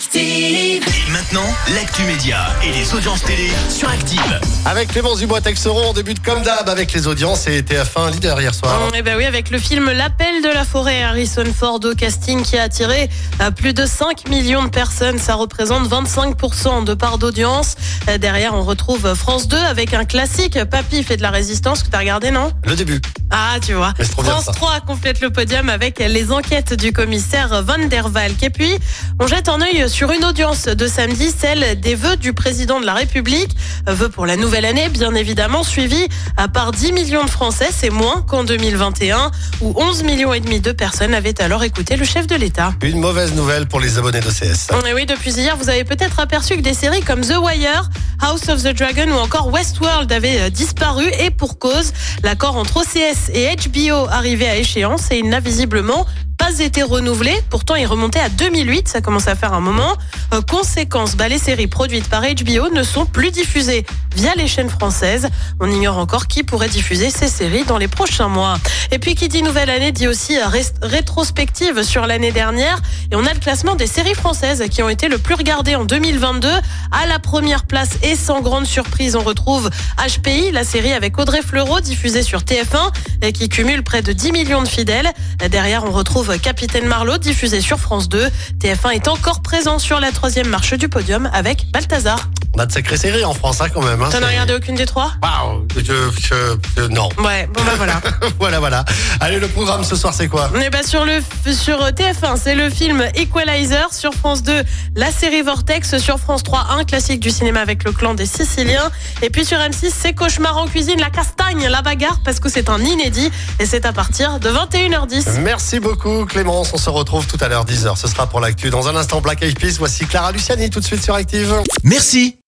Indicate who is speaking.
Speaker 1: Active.
Speaker 2: Et maintenant, l'actu média et les audiences télé sur Active.
Speaker 3: Avec Clémence Dubois-Texeron, on débute comme d'hab avec les audiences et TF1 leader hier soir.
Speaker 4: Eh ben oui, avec le film L'appel de la forêt, Harrison Ford au casting qui a attiré euh, plus de 5 millions de personnes. Ça représente 25% de part d'audience. Euh, Derrière, on retrouve France 2 avec un classique, Papy fait de la résistance, que t'as regardé, non?
Speaker 3: Le début.
Speaker 4: Ah, tu vois. France
Speaker 3: ça.
Speaker 4: 3 complète le podium avec les enquêtes du commissaire Van der Valk. Et puis, on jette un œil sur une audience de samedi, celle des vœux du président de la République. Vœux pour la nouvelle année, bien évidemment, suivi à par 10 millions de Français. C'est moins qu'en 2021, où 11 millions et demi de personnes avaient alors écouté le chef de l'État.
Speaker 3: Une mauvaise nouvelle pour les abonnés d'OCS.
Speaker 4: Et oui, depuis hier, vous avez peut-être aperçu que des séries comme The Wire, House of the Dragon ou encore Westworld avaient euh, disparu et pour cause, l'accord entre OCS et HBO arrivait à échéance et il n'a visiblement pas été renouvelé. Pourtant, il remontait à 2008, ça commence à faire un moment. Euh, conséquence, bah, les séries produites par HBO ne sont plus diffusées via les chaînes françaises. On ignore encore qui pourrait diffuser ces séries dans les prochains mois. Et puis, qui dit nouvelle année dit aussi rétrospective sur l'année dernière. Et on a le classement des séries françaises qui ont été le plus regardées en 2022. À la première place et sans grande surprise, on retrouve HPI, la série avec Audrey Fleurot diffusée sur TF1 et qui cumule près de 10 millions de fidèles. Derrière, on retrouve Capitaine Marlowe diffusée sur France 2. TF1 est encore présent sur la troisième marche du podium avec Balthazar.
Speaker 3: On a de sacrées séries en France hein, quand même. Hein,
Speaker 4: T'en as regardé aucune des trois?
Speaker 3: Waouh, je, je- je- non.
Speaker 4: Ouais, bon bah voilà.
Speaker 3: voilà, voilà. Allez, le programme ce soir, c'est quoi?
Speaker 4: Eh ben sur le sur TF1, c'est le film Equalizer sur France 2, la série Vortex sur France 3, un classique du cinéma avec le clan des Siciliens et puis sur M6, c'est Cauchemar en cuisine, la castagne, la bagarre parce que c'est un inédit et c'est à partir de 21h10.
Speaker 3: Merci beaucoup Clémence, on se retrouve tout à l'heure 10h. Ce sera pour l'actu. Dans un instant, Black Eyed Peas, voici Clara Luciani tout de suite sur Active.
Speaker 2: Merci,